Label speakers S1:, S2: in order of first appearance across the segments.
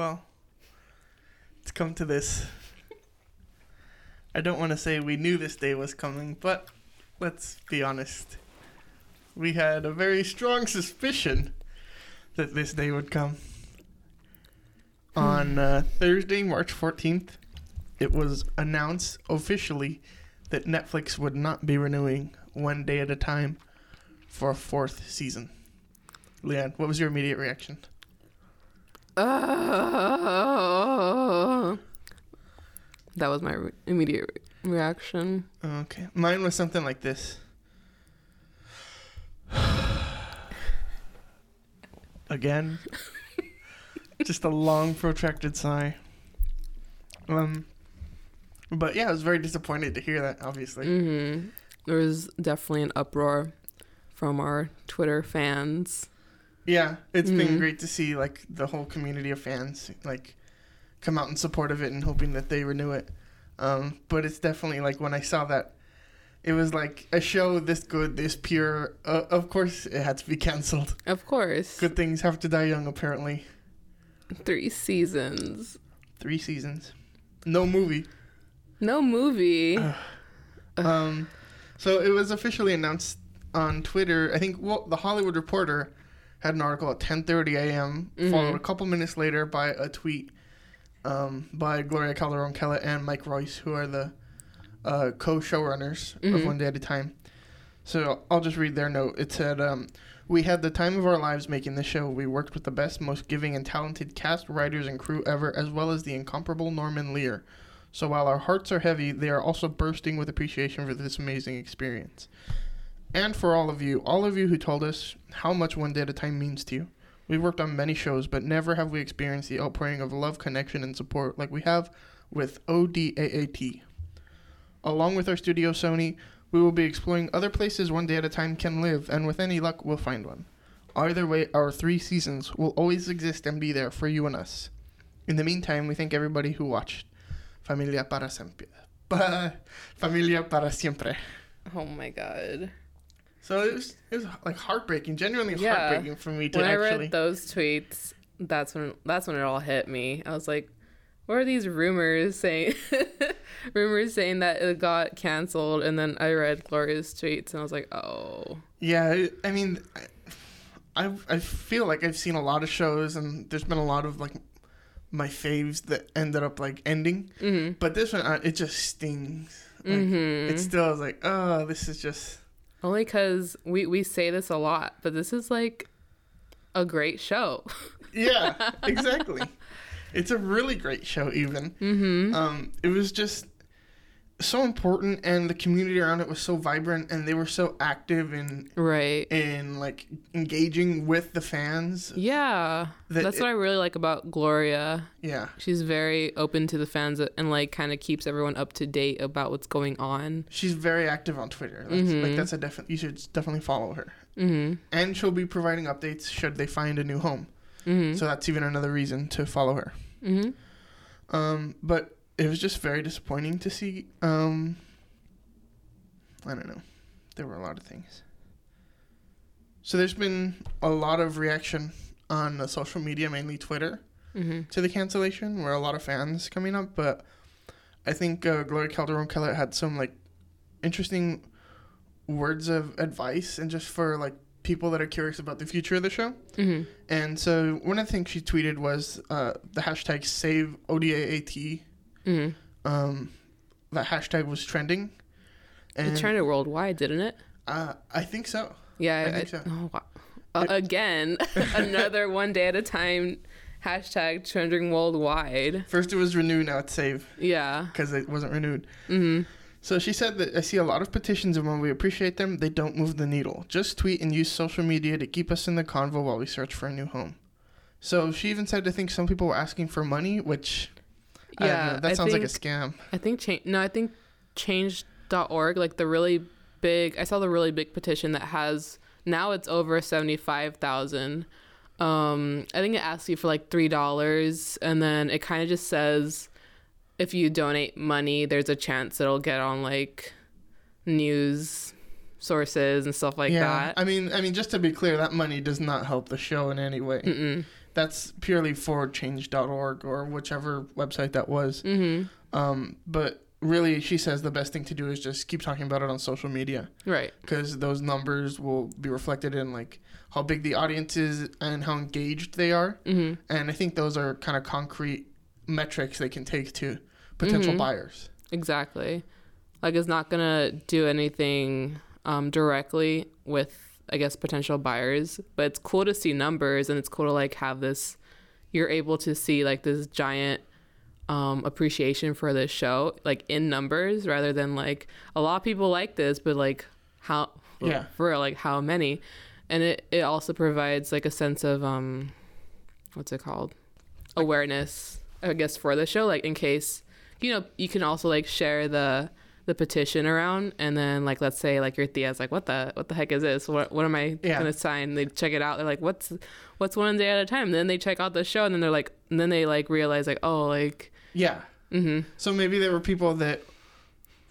S1: well, it's come to this. I don't want to say we knew this day was coming, but let's be honest. We had a very strong suspicion that this day would come. On uh, Thursday, March 14th, it was announced officially that Netflix would not be renewing one day at a time for a fourth season. Leanne, what was your immediate reaction?
S2: Uh, that was my re- immediate re- reaction.
S1: Okay. Mine was something like this. Again. Just a long protracted sigh. Um but yeah, I was very disappointed to hear that obviously.
S2: hmm There was definitely an uproar from our Twitter fans.
S1: Yeah, it's been
S2: Mhm.
S1: great to see like the whole community of fans like come out in support of it and hoping that they renew it. Um, but it's definitely like when I saw that, it was like a show this good, this pure. Uh, of course, it had to be canceled.
S2: Of course.
S1: Good things have to die young. Apparently,
S2: Three seasons.
S1: three seasons, no movie.
S2: No movie.
S1: Um, so it was officially announced on Twitter. I think well, the Hollywood Reporter had an article at 10:30 a.m. Followed a couple minutes later by a tweet um, by Gloria Calderon Kellett and Mike Royce, who are the uh, co-showrunners of
S2: Mhm.
S1: One Day at a Time. So I'll just read their note. It said, um, "We had the time of our lives making this show. We worked with the best, most giving, and talented cast, writers, and crew ever, as well as the incomparable Norman Lear." So while our hearts are heavy, they are also bursting with appreciation for this amazing experience. And for all of you, all of you who told us how much One Day at a Time means to you. We've worked on many shows, but never have we experienced the outpouring of love, connection, and support like we have with ODAAT. Along with our studio Sony, we will be exploring other places One Day at a Time can live, and with any luck, we'll find one. Either way, our three seasons will always exist and be there for you and us. In the meantime, we thank everybody who watched. Familia para siempre. Familia para siempre.
S2: oh my god.
S1: So it was, it was like heartbreaking, genuinely
S2: Yeah.
S1: heartbreaking for me to actually.
S2: When I read those tweets, that's when that's when it all hit me. I was like, what are these rumors saying? rumors saying that it got canceled, and then I read Gloria's tweets, and I was like, oh.
S1: yeah, I mean, I, I feel like I've seen a lot of shows, and there's been a lot of like my faves that ended up like ending,
S2: Mm-hmm.
S1: but this one uh, it just stings. Like,
S2: mm-hmm.
S1: It's still I was like, oh, this is just
S2: Only because we we say this a lot, but this is like a great show.
S1: yeah, exactly. It's a really great show, even.
S2: Mm-hmm.
S1: Um, it was just so important, and the community around it was so vibrant, and they were so active and
S2: Right.
S1: in like engaging with the fans.
S2: Yeah.
S1: That
S2: That's
S1: it-
S2: what I really like about Gloria.
S1: Yeah,
S2: She's very open to the fans and like kind of keeps everyone up to date about what's going on.
S1: she's very active on Twitter. That's,
S2: Mhm.
S1: Like that's a definite. You should definitely follow her,
S2: Mm-hmm.
S1: and she'll be providing updates should they find a new home.
S2: Mm-hmm.
S1: So that's even another reason to follow her.
S2: mm-hmm.
S1: Um, but it was just very disappointing to see. Um, I don't know. There were a lot of things. So there's been a lot of reaction on the social media, mainly Twitter,
S2: Mm-hmm.
S1: to the cancellation, where a lot of fans coming up. But I think uh, Gloria Calderon Kellett had some like interesting words of advice, and just for like people that are curious about the future of the show.
S2: Mm-hmm.
S1: And so one of the things she tweeted was uh, the hashtag save ODAAT.
S2: Mm-hmm.
S1: Um, that hashtag was trending. And
S2: It trended worldwide, didn't it?
S1: uh, I think so.
S2: Yeah.
S1: I think so.
S2: oh, wow. Uh, again, another one day at a time hashtag trending worldwide.
S1: First it was renew, now it's save
S2: Yeah.
S1: because it wasn't renewed.
S2: Mm-hmm.
S1: So she said that I see a lot of petitions, and when we appreciate them, they don't move the needle. Just tweet and use social media to keep us in the convo while we search for a new home. So she even said, I think some people were asking for money, which
S2: Yeah.
S1: that
S2: I
S1: sounds
S2: think,
S1: like a scam.
S2: I think change. No, I think change.org, like the really big. I saw the really big petition that has now it's over seventy five thousand. Um, I think it asks you for like three dollars, and then it kind of just says if you donate money, there's a chance it'll get on like news sources and stuff like
S1: yeah,
S2: that.
S1: I mean, I mean, just to be clear, that money does not help the show in any way.
S2: Mm-mm.
S1: That's purely for change.org or whichever website that was.
S2: Mhm.
S1: Um, but really, she says the best thing to do is just keep talking about it on social media
S2: Right.
S1: because those numbers will be reflected in like how big the audience is and how engaged they are.
S2: Mhm.
S1: And I think those are kind of concrete metrics they can take to potential
S2: Mhm.
S1: buyers.
S2: Exactly. Like it's not gonna do anything um, directly with I guess potential buyers, but it's cool to see numbers and it's cool to like have this. You're able to see like this giant um, appreciation for this show, like in numbers, rather than like a lot of people like this, but like how
S1: Yeah.
S2: for like how many, and it it also provides like a sense of um, what's it called, awareness, I guess for the show, like in case you know you can also like share the the petition around and then like let's say like your tia's like what the what the heck is this what, what am i
S1: Yeah.
S2: gonna sign they check it out they're like what's what's one day at a time and then they check out the show and then they're like and then they like realize like oh like
S1: Yeah.
S2: mm-hmm
S1: So maybe there were people that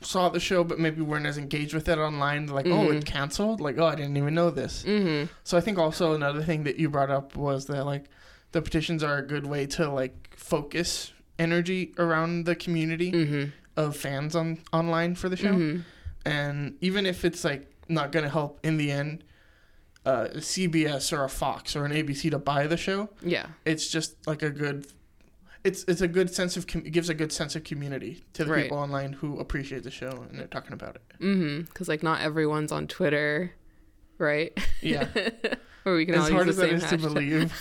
S1: saw the show but maybe weren't as engaged with it online. they're Like, oh,
S2: Mhm.
S1: it canceled. Like, oh, I didn't even know this.
S2: mm-hmm
S1: So I think also another thing that you brought up was that like the petitions are a good way to like focus energy around the community
S2: mm-hmm
S1: of fans on online for the show.
S2: mm-hmm
S1: And even if it's like not gonna help in the end, uh, CBS or a Fox or an ABC to buy the show,
S2: yeah
S1: it's just like a good. It's it's a good sense of com- it gives a good sense of community to the
S2: Right.
S1: people online who appreciate the show and they're talking about it.
S2: mm-hmm because like not everyone's on twitter right
S1: Yeah,
S2: where we can
S1: as
S2: all
S1: hard
S2: use
S1: as
S2: the
S1: that
S2: same
S1: is to believe.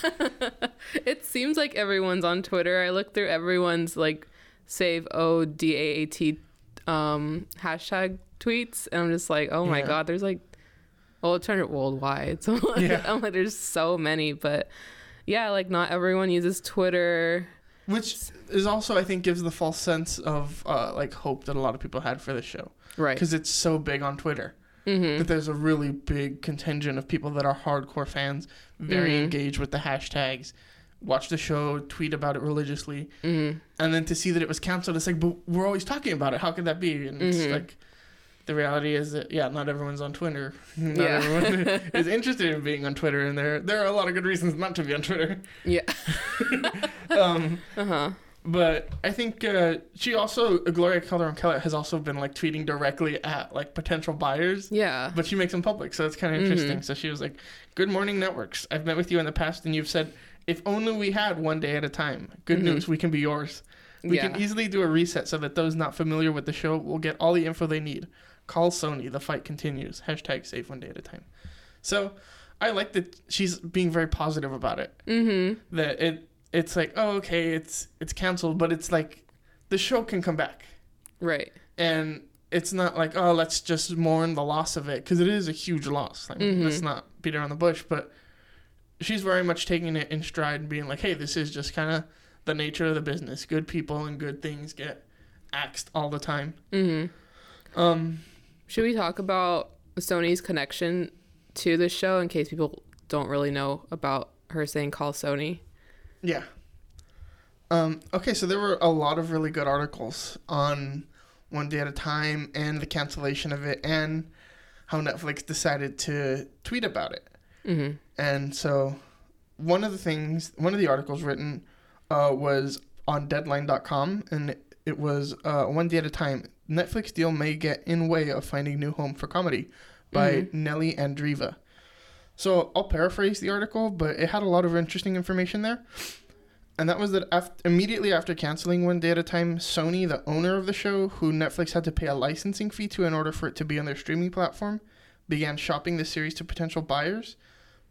S2: it seems like everyone's on Twitter. I looked through everyone's like save O D A A T um hashtag tweets and I'm just like, oh my
S1: Yeah.
S2: god, there's like well it turned it worldwide. So like,
S1: Yeah.
S2: I'm like there's so many, but yeah, like not everyone uses Twitter.
S1: Which is also, I think, gives the false sense of uh, like hope that a lot of people had for the show
S2: Right.
S1: because it's so big on Twitter
S2: Mm-hmm.
S1: that there's a really big contingent of people that are hardcore fans, very
S2: Mhm.
S1: engaged with the hashtags, watch the show, tweet about it religiously,
S2: Mm-hmm.
S1: and then to see that it was canceled, it's like, but we're always talking about it. How could that be? And it's
S2: Mhm.
S1: like. The reality is that yeah, not everyone's on Twitter. Not
S2: Yeah.
S1: everyone is interested in being on Twitter, and there there are a lot of good reasons not to be on Twitter.
S2: Yeah.
S1: Um,
S2: Uh-huh.
S1: But I think uh, she also Gloria Calderon Kellett has also been like tweeting directly at like potential buyers,
S2: Yeah.
S1: but she makes them public, so it's kind of
S2: Mhm.
S1: interesting. So she was like, "Good morning, networks. I've met with you in the past, and you've said if only we had one day at a time. Good
S2: Mhm.
S1: news, we can be yours. We
S2: yeah.
S1: can easily do a reset so that those not familiar with the show will get all the info they need. Call Sony. The fight continues. Hashtag save one day at a time. So I like that she's being very positive about it
S2: mm-hmm.
S1: that it it's like oh okay it's it's canceled but it's like the show can come back
S2: Right.
S1: and it's not like oh let's just mourn the loss of it because it is a huge loss like,
S2: Mhm.
S1: let's not beat around the bush but she's very much taking it in stride and being like hey this is just kind of the nature of the business good people and good things get axed all the time
S2: Mm-hmm.
S1: um
S2: Should we talk about Sony's connection to the show in case people don't really know about her saying call Sony?
S1: Yeah. Um, okay, so there were a lot of really good articles on One Day at a Time and the cancellation of it and how Netflix decided to tweet about it.
S2: Mm-hmm.
S1: And so one of the things, one of the articles written uh, was on deadline.com and it, was uh, One Day at a Time. Netflix deal may get in way of finding new home for comedy by
S2: Mhm.
S1: Nellie Andreeva. So I'll paraphrase the article, but it had a lot of interesting information there. And that was that after, immediately after canceling One Day at a Time, Sony, the owner of the show, who Netflix had to pay a licensing fee to in order for it to be on their streaming platform, began shopping the series to potential buyers.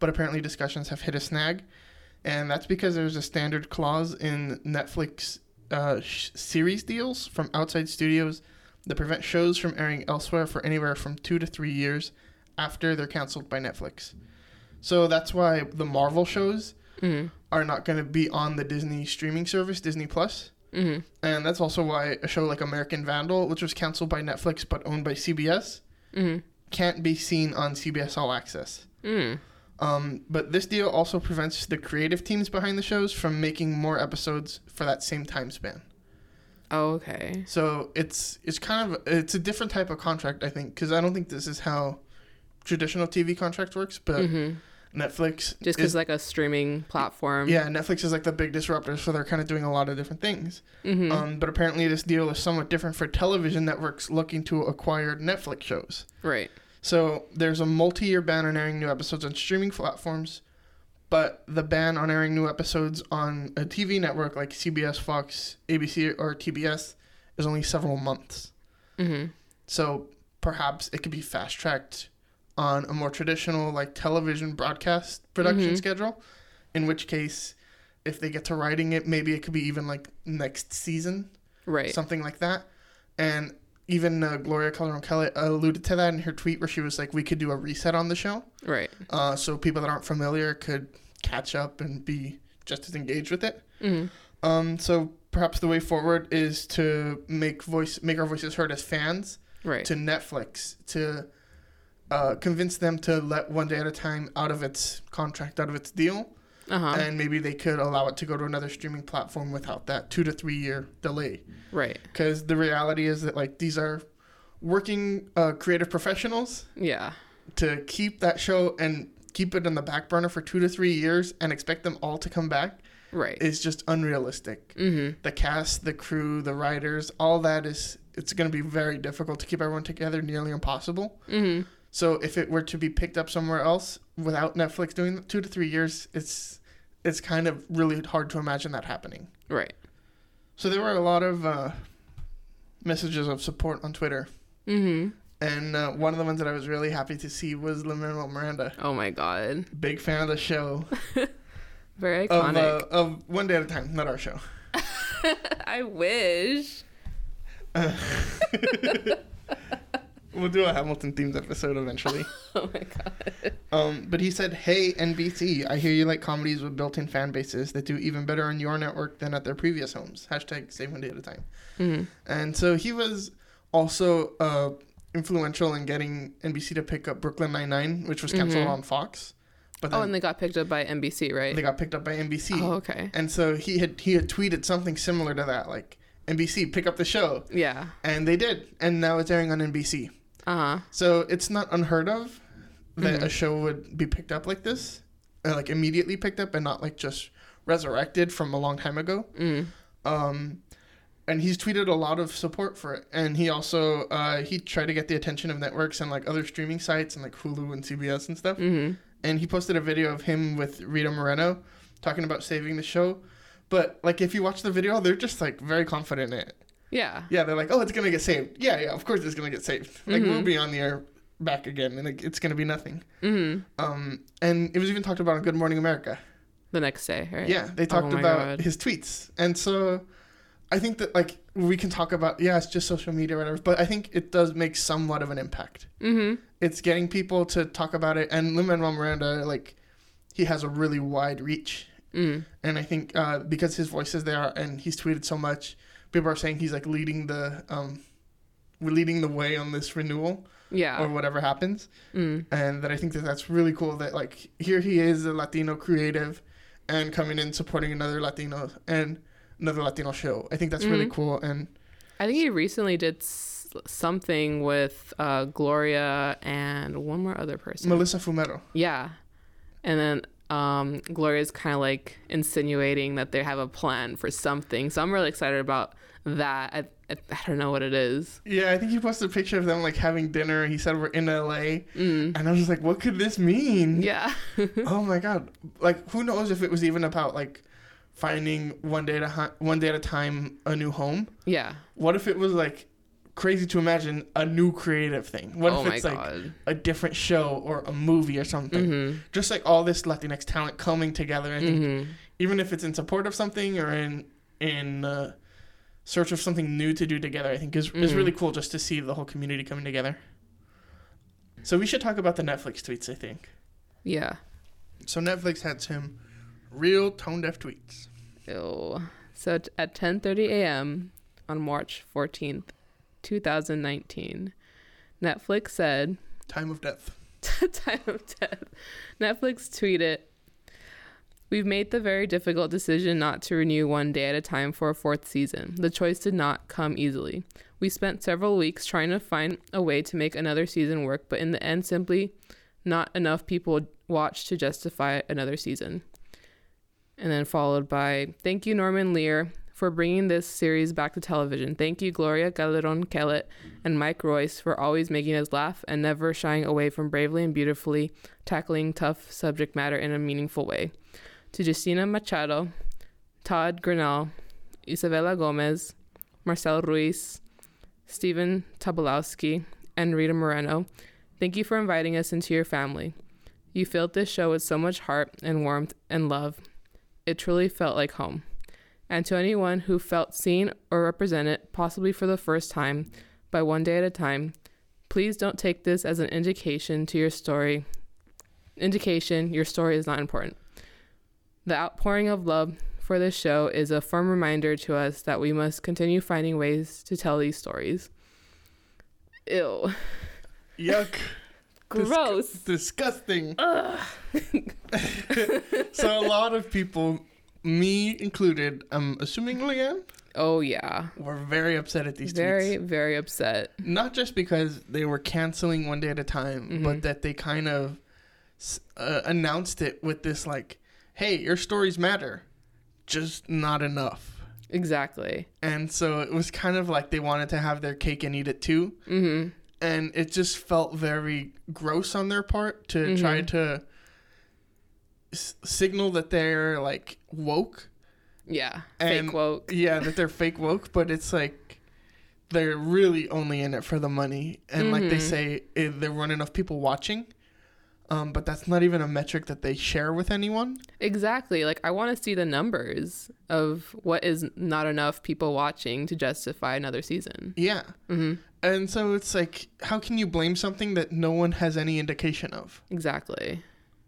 S1: But apparently, discussions have hit a snag. And that's because there's a standard clause in Netflix uh, sh- series deals from outside studios that prevent shows from airing elsewhere for anywhere from two to three years after they're canceled by Netflix. So that's why the Marvel shows
S2: Mm-hmm.
S1: are not going to be on the Disney streaming service, Disney Plus.
S2: Mm-hmm.
S1: And that's also why a show like American Vandal, which was canceled by Netflix but owned by CBS,
S2: Mm-hmm.
S1: can't be seen on CBS All Access.
S2: Mm.
S1: Um, but this deal also prevents the creative teams behind the shows from making more episodes for that same time span.
S2: Oh, okay.
S1: So it's it's kind of it's a different type of contract, I think, because I don't think this is how traditional TV contract works. But
S2: Mm-hmm.
S1: Netflix
S2: Just
S1: is
S2: because like a streaming platform.
S1: yeah, Netflix is like the big disruptor, so they're kind of doing a lot of different things.
S2: Mm-hmm.
S1: Um, but apparently, this deal is somewhat different for television networks looking to acquire Netflix shows.
S2: right.
S1: So there's a multi-year ban on airing new episodes on streaming platforms, but the ban on airing new episodes on a TV network like CBS, Fox, ABC, or TBS is only several months.
S2: Mm-hmm.
S1: So perhaps it could be fast-tracked on a more traditional like television broadcast production
S2: Mhm.
S1: schedule. In which case, if they get to writing it, maybe it could be even like next season
S2: Right.
S1: something like that. And even uh, Gloria Calderon Kellett alluded to that in her tweet where she was like, we could do a reset on the show.
S2: right.
S1: Uh, so people that aren't familiar could catch up and be just as engaged with it.
S2: Mm-hmm.
S1: Um, so perhaps the way forward is to make voice make our voices heard as fans
S2: Right.
S1: to Netflix to uh, convince them to let One Day at a Time out of its contract, out of its deal,
S2: Uh huh.
S1: and maybe they could allow it to go to another streaming platform without that two to three year delay.
S2: Right.
S1: because the reality is that like these are working uh, creative professionals
S2: Yeah.
S1: to keep that show and keep it in the back burner for two to three years and expect them all to come back
S2: Right.
S1: is just unrealistic
S2: Mm-hmm.
S1: the cast the crew the writers all that is it's going to be very difficult to keep everyone together nearly impossible
S2: Mm-hmm.
S1: So if it were to be picked up somewhere else without netflix doing two to three years it's it's kind of really hard to imagine that happening
S2: Right.
S1: so there were a lot of uh, messages of support on twitter
S2: Mm-hmm.
S1: And uh, one of the ones that I was really happy to see was Lin Manuel Miranda.
S2: Oh my god.
S1: Big fan of the show.
S2: Very
S1: Of,
S2: iconic.
S1: uh, of One Day at a Time, not our show.
S2: I wish.
S1: We'll do a Hamilton themed episode eventually.
S2: Oh my god.
S1: Um, but he said, Hey, NBC, I hear you like comedies with built in fan bases that do even better on your network than at their previous homes. Hashtag save one day at a time.
S2: Mm-hmm.
S1: And so he was also uh, influential in getting NBC to pick up Brooklyn Nine-Nine, which was canceled
S2: Mhm.
S1: on Fox. But
S2: Oh, and they got picked up by NBC, right?
S1: they got picked up by NBC.
S2: oh, okay.
S1: And so he had he had tweeted something similar to that, like NBC pick up the show,
S2: Yeah.
S1: and they did, and now it's airing on NBC.
S2: Uh huh.
S1: So it's not unheard of that
S2: Mhm.
S1: a show would be picked up like this, uh, like immediately picked up, and not like just resurrected from a long time ago.
S2: Mm.
S1: Um, and he's tweeted a lot of support for it, and he also uh, he tried to get the attention of networks and like other streaming sites and like Hulu and CBS and stuff.
S2: Mm-hmm.
S1: and he posted a video of him with Rita Moreno talking about saving the show. But like if you watch the video, they're just like very confident in it.
S2: Yeah.
S1: Yeah, they're like, "Oh, it's gonna get saved." Yeah, yeah, of course it's gonna get saved. Like we'll
S2: Mhm.
S1: be on the air back again, and like, it's gonna be nothing.
S2: Mm-hmm.
S1: Um, and it was even talked about on Good Morning America.
S2: The next day, right?
S1: Yeah, they talked
S2: Oh
S1: about
S2: God.
S1: his tweets, and so I think that like we can talk about yeah, it's just social media or whatever, but I think it does make somewhat of an impact.
S2: Mm-hmm.
S1: It's getting people to talk about it, and Lin Manuel Miranda like he has a really wide reach
S2: Mm.
S1: and I think uh, because his voice is there and he's tweeted so much, people are saying he's like leading the um, we're leading the way on this renewal
S2: Yeah.
S1: or whatever happens,
S2: Mm.
S1: and that I think that that's really cool. That like here he is, a Latino creative, and coming in supporting another Latino and another Latino show. I think that's really
S2: Mhm.
S1: cool. And
S2: I think he recently did s- something with uh, Gloria and one more other person.
S1: Melissa Fumero,
S2: Yeah. And then um, Gloria's kind of like insinuating that they have a plan for something. So I'm really excited about that. I, I, I don't know what it is.
S1: yeah, I think he posted a picture of them like having dinner. He said we're in LA,
S2: Mm.
S1: and I was just like, what could this mean?
S2: Yeah.
S1: oh my god like who knows if it was even about like finding one day at a one day at a time a new home
S2: yeah.
S1: what if it was like crazy to imagine a new creative thing what
S2: oh
S1: if it's like
S2: God.
S1: a different show or a movie or something
S2: Mm-hmm.
S1: just like all this latinx talent coming together i think
S2: Mm-hmm.
S1: even if it's in support of something or in in uh, search of something new to do together i think is, is
S2: Mhm.
S1: really cool just to see the whole community coming together so we should talk about the netflix tweets i think
S2: Yeah.
S1: so netflix had some real tone deaf tweets
S2: Ew. So t- at 10:30 a.m. on March 14th, 2019, Netflix said
S1: time of death
S2: time of death. Netflix tweeted, We've made the very difficult decision not to renew one day at a time for a fourth season. The choice did not come easily. We spent several weeks trying to find a way to make another season work, but in the end, simply not enough people watched to justify another season. And then followed by thank you Norman Lear for bringing this series back to television. Thank you Gloria Calderon Kellett and Mike Royce for always making us laugh and never shying away from bravely and beautifully tackling tough subject matter in a meaningful way. To Justina Machado, Todd Grinnell, Isabella Gomez, Marcel Ruiz, Stephen Tobolowsky, and Rita Moreno, thank you for inviting us into your family. You filled this show with so much heart and warmth and love. It truly felt like home. And to anyone who felt seen or represented, possibly for the first time, by one day at a time, please don't take this as an indication to your story. Indication your story is not important. The outpouring of love for this show is a firm reminder to us that we must continue finding ways to tell these stories. Ew.
S1: Yuck.
S2: Gross.
S1: Disgusting. so a lot of people, me included, I'm assuming Leanne,
S2: Oh yeah.
S1: were very upset at these
S2: Very,
S1: tweets.
S2: very upset.
S1: Not just because they were canceling one day at a time,
S2: Mhm.
S1: but that they kind of s- uh, announced it with this like, "Hey, your stories matter, just not enough."
S2: Exactly.
S1: And so it was kind of like they wanted to have their cake and eat it too.
S2: Mm-hmm.
S1: and it just felt very gross on their part to
S2: Mhm.
S1: try to s- signal that they're like woke
S2: Yeah.
S1: And-
S2: Fake woke.
S1: yeah that they're fake woke but it's like they're really only in it for the money and like they
S2: Mhm.
S1: say eh, there weren't enough people watching um, but that's not even a metric that they share with anyone
S2: Exactly. Like I want to see the numbers of what is not enough people watching to justify another season.
S1: yeah
S2: Mm-hmm.
S1: and so it's like how can you blame something that no one has any indication of
S2: Exactly.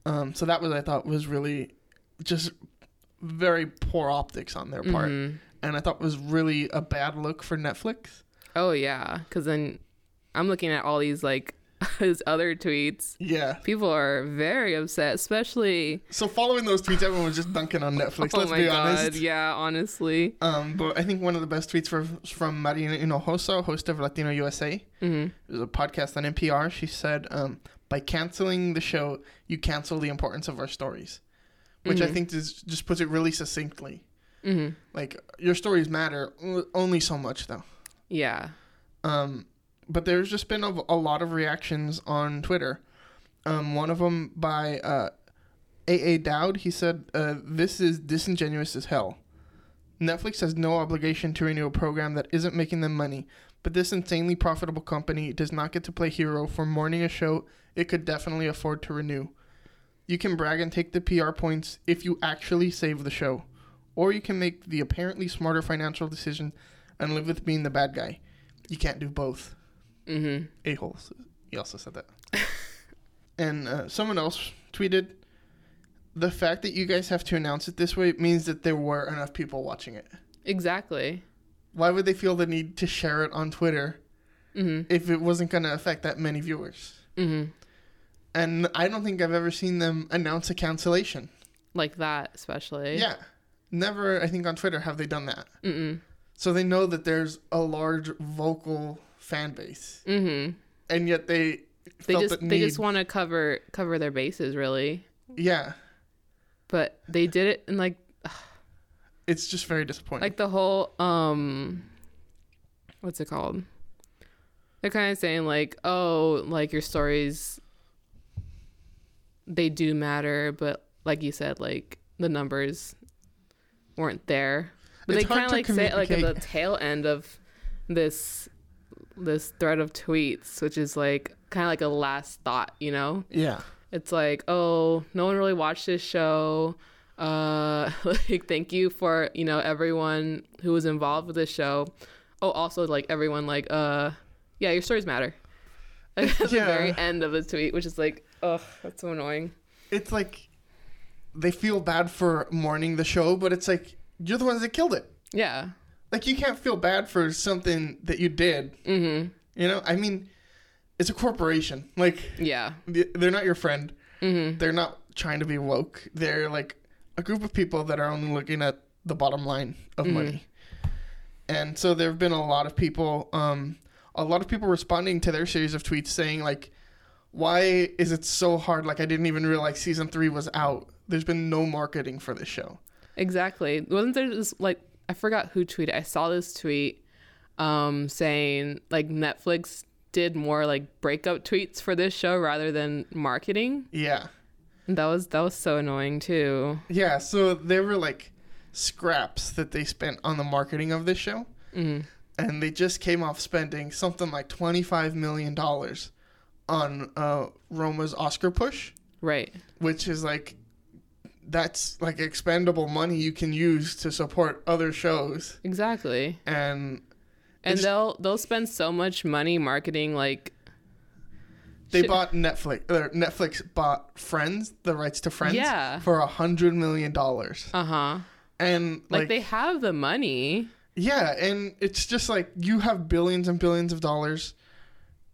S1: Um, so that was I thought was really just very poor optics on their part,
S2: Mhm.
S1: and I thought was really a bad look for Netflix.
S2: Oh yeah, because then I'm looking at all these like his other tweets.
S1: Yeah.
S2: People are very upset, especially.
S1: So following those tweets, everyone was just dunking on Netflix.
S2: oh
S1: let's be
S2: god!
S1: honest.
S2: Yeah, honestly.
S1: Um, but I think one of the best tweets were from Maria Hinojosa, host of Latino USA.
S2: Mm-hmm.
S1: It was a podcast on NPR. She said, um, "By canceling the show, you cancel the importance of our stories," which I
S2: Mhm.
S1: think is, just puts it really succinctly.
S2: Mm-hmm.
S1: Like your stories matter only so much, though.
S2: Yeah.
S1: Um, but there's just been a, a lot of reactions on Twitter. Um, one of them by uh, A.A. Dowd. He said, uh, This is disingenuous as hell. Netflix has no obligation to renew a program that isn't making them money, but this insanely profitable company does not get to play hero for mourning a show it could definitely afford to renew. You can brag and take the PR points if you actually save the show, or you can make the apparently smarter financial decision and live with being the bad guy. You can't do both
S2: Mm-hmm.
S1: a-holes. He also said that. and uh, someone else tweeted, the fact that you guys have to announce it this way means that there were enough people watching it.
S2: Exactly.
S1: Why would they feel the need to share it on Twitter
S2: Mm-hmm.
S1: if it wasn't going to affect that many viewers?
S2: Mm-hmm.
S1: And I don't think I've ever seen them announce a cancellation.
S2: Like that, especially.
S1: Yeah. Never, I think, on Twitter have they done that.
S2: Mm-mm.
S1: So they know that there's a large vocal fan base.
S2: Mm-hmm.
S1: And yet they
S2: They just
S1: the
S2: they just want to cover cover their bases, really.
S1: yeah.
S2: But they did it and like
S1: It's just very disappointing.
S2: like the whole um what's it called they're kind of saying like oh like your stories they do matter but like you said like the numbers weren't there. But
S1: It's
S2: they kind of like say like at the tail end of this this thread of tweets which is like kind of like a last thought you know?
S1: Yeah.
S2: it's like oh no one really watched this show. Uh like thank you for you know everyone who was involved with this show. Oh also like everyone like uh yeah your stories matter. At the very end of the tweet which is like oh that's so annoying
S1: It's like they feel bad for mourning the show, but it's like you're the ones that killed it.
S2: yeah
S1: Like you can't feel bad for something that you did.
S2: mm-hmm
S1: You know, I mean, it's a corporation. Like
S2: yeah
S1: they're not your friend.
S2: mm-hmm
S1: They're not trying to be woke. They're like a group of people that are only looking at the bottom line of
S2: Mhm.
S1: money. And so there have been a lot of people, um, a lot of people responding to their series of tweets saying like, why is it so hard? Like I didn't even realize season three was out. There's been no marketing for this show.
S2: Exactly. Wasn't there just like I forgot who tweeted. I saw this tweet um saying like Netflix did more like breakup tweets for this show rather than marketing.
S1: Yeah.
S2: That was that was so annoying too.
S1: Yeah, so there were like scraps that they spent on the marketing of this show.
S2: hmm
S1: And they just came off spending something like $25 million on uh, Roma's Oscar push,
S2: Right.
S1: which is like, that's like expendable money you can use to support other shows.
S2: Exactly.
S1: And
S2: And they'll they'll spend so much money marketing like
S1: they
S2: shit-
S1: bought Netflix, or Netflix bought Friends, the rights to Friends,
S2: Yeah.
S1: for a $100 million.
S2: uh-huh.
S1: And
S2: Like,
S1: like
S2: they have the money.
S1: Yeah, and it's just like you have billions and billions of dollars.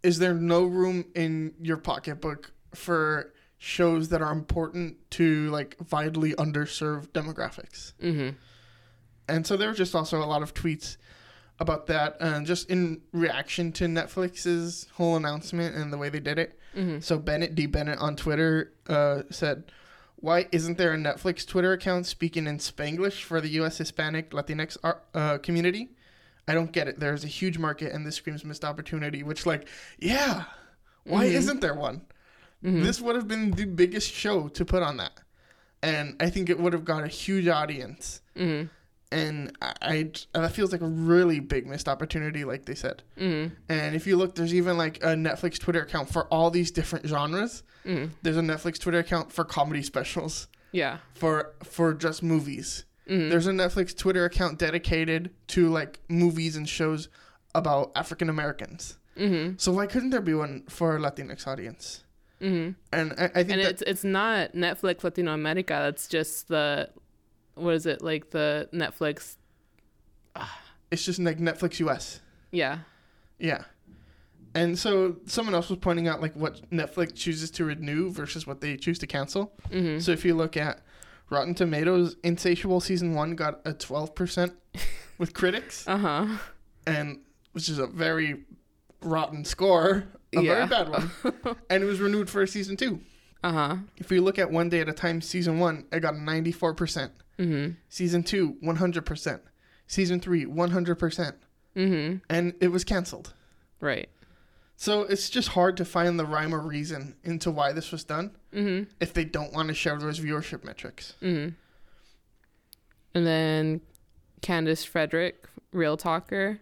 S1: Is there no room in your pocketbook for shows that are important to like vitally underserved demographics?
S2: hmm
S1: And so there were just also a lot of tweets about that, and just in reaction to Netflix's whole announcement and the way they did it.
S2: hmm
S1: So Bennett D. Bennett on Twitter uh, said, "Why isn't there a Netflix Twitter account speaking in Spanglish for the U.S. Hispanic Latinx uh, community? I don't get it. There's a huge market, and this screams missed opportunity. Which, like, yeah, why
S2: Mhm.
S1: isn't there one?
S2: hmm
S1: This would have been the biggest show to put on that, and I think it would have got a huge audience.
S2: hmm
S1: And I, I that feels like a really big missed opportunity, like they said.
S2: hmm
S1: And if you look, there's even like a Netflix Twitter account for all these different genres
S2: hmm
S1: there's a Netflix Twitter account for comedy specials,
S2: Yeah.
S1: for for just movies.
S2: Hmm
S1: There's a Netflix Twitter account dedicated to like movies and shows about African Americans.
S2: hmm
S1: So why couldn't there be one for a Latinx audience?
S2: hmm
S1: And I, I think
S2: And it's it's not Netflix Latino America. That's just the what is it like the Netflix?
S1: it's just like Netflix US.
S2: Yeah.
S1: Yeah. And so someone else was pointing out like what Netflix chooses to renew versus what they choose to cancel.
S2: hmm
S1: So if you look at Rotten Tomatoes, Insatiable season one got a twelve percent with critics.
S2: Uh huh.
S1: and which is a very rotten score, a
S2: Yeah.
S1: very bad one. and it was renewed for season two.
S2: Uh huh.
S1: If we look at One Day at a Time, season one, it got 94%.
S2: hmm
S1: Season two, 100%. Season three, 100%.
S2: hmm
S1: And it was canceled.
S2: Right.
S1: So it's just hard to find the rhyme or reason into why this was done
S2: hmm
S1: if they don't want to share those viewership metrics.
S2: hmm And then Candace Frederick, Real Talker,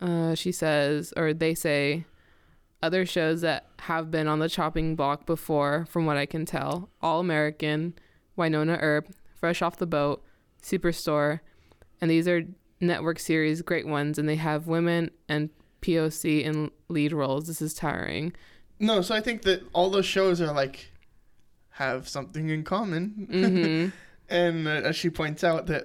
S2: uh, she says, or they say, other shows that have been on the chopping block before, from what I can tell All American, Wynonna Earp, Fresh Off the Boat, Superstore, and these are network series, great ones, and they have women and POC in lead roles. This is tiring.
S1: No, so I think that all those shows are like have something in common.
S2: hmm
S1: And uh, as she points out, that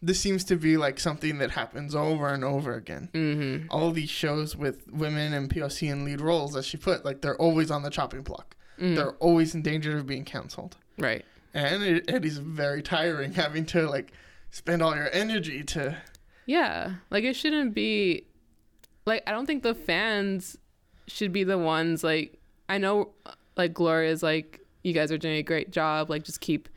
S1: this seems to be like something that happens over and over again.
S2: hmm
S1: All these shows with women and POC in lead roles, as she put, like they're always on the chopping block.
S2: hmm
S1: They're always in danger of being canceled.
S2: Right.
S1: And it, it is very tiring having to like spend all your energy to.
S2: Yeah, like it shouldn't be like I don't think the fans should be the ones like I know like Gloria's like you guys are doing a great job like just keep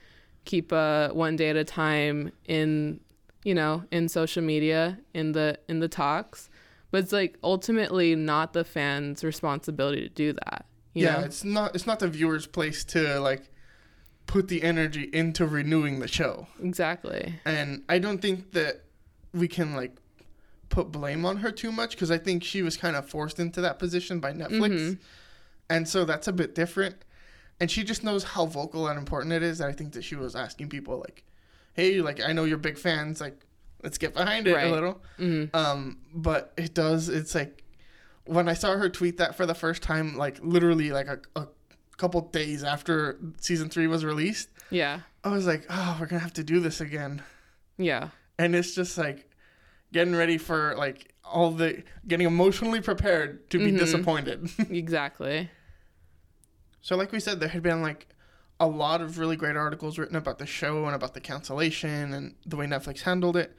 S2: keep uh one day at a time in you know in social media in the in the talks but it's like ultimately not the fans responsibility to do that you
S1: yeah,
S2: know?
S1: it's not it's not the viewer's place to like put the energy into renewing the show.
S2: exactly
S1: and I don't think that we can like put blame on her too much because I think she was kind of forced into that position by Netflix,
S2: Mhm.
S1: and so that's a bit different. And she just knows how vocal and important it is. That I think that she was asking people like, "Hey, like I know you're big fans, like let's get behind it
S2: Right.
S1: a little."
S2: hmm
S1: Um, but it does. It's like when I saw her tweet that for the first time, like literally like a, a couple days after season three was released,
S2: yeah
S1: I was like, "Oh, we're gonna have to do this again."
S2: yeah
S1: and it's just like getting ready for like all the getting emotionally prepared to be
S2: Mhm.
S1: disappointed.
S2: exactly
S1: so like we said there had been like a lot of really great articles written about the show and about the cancellation and the way Netflix handled it.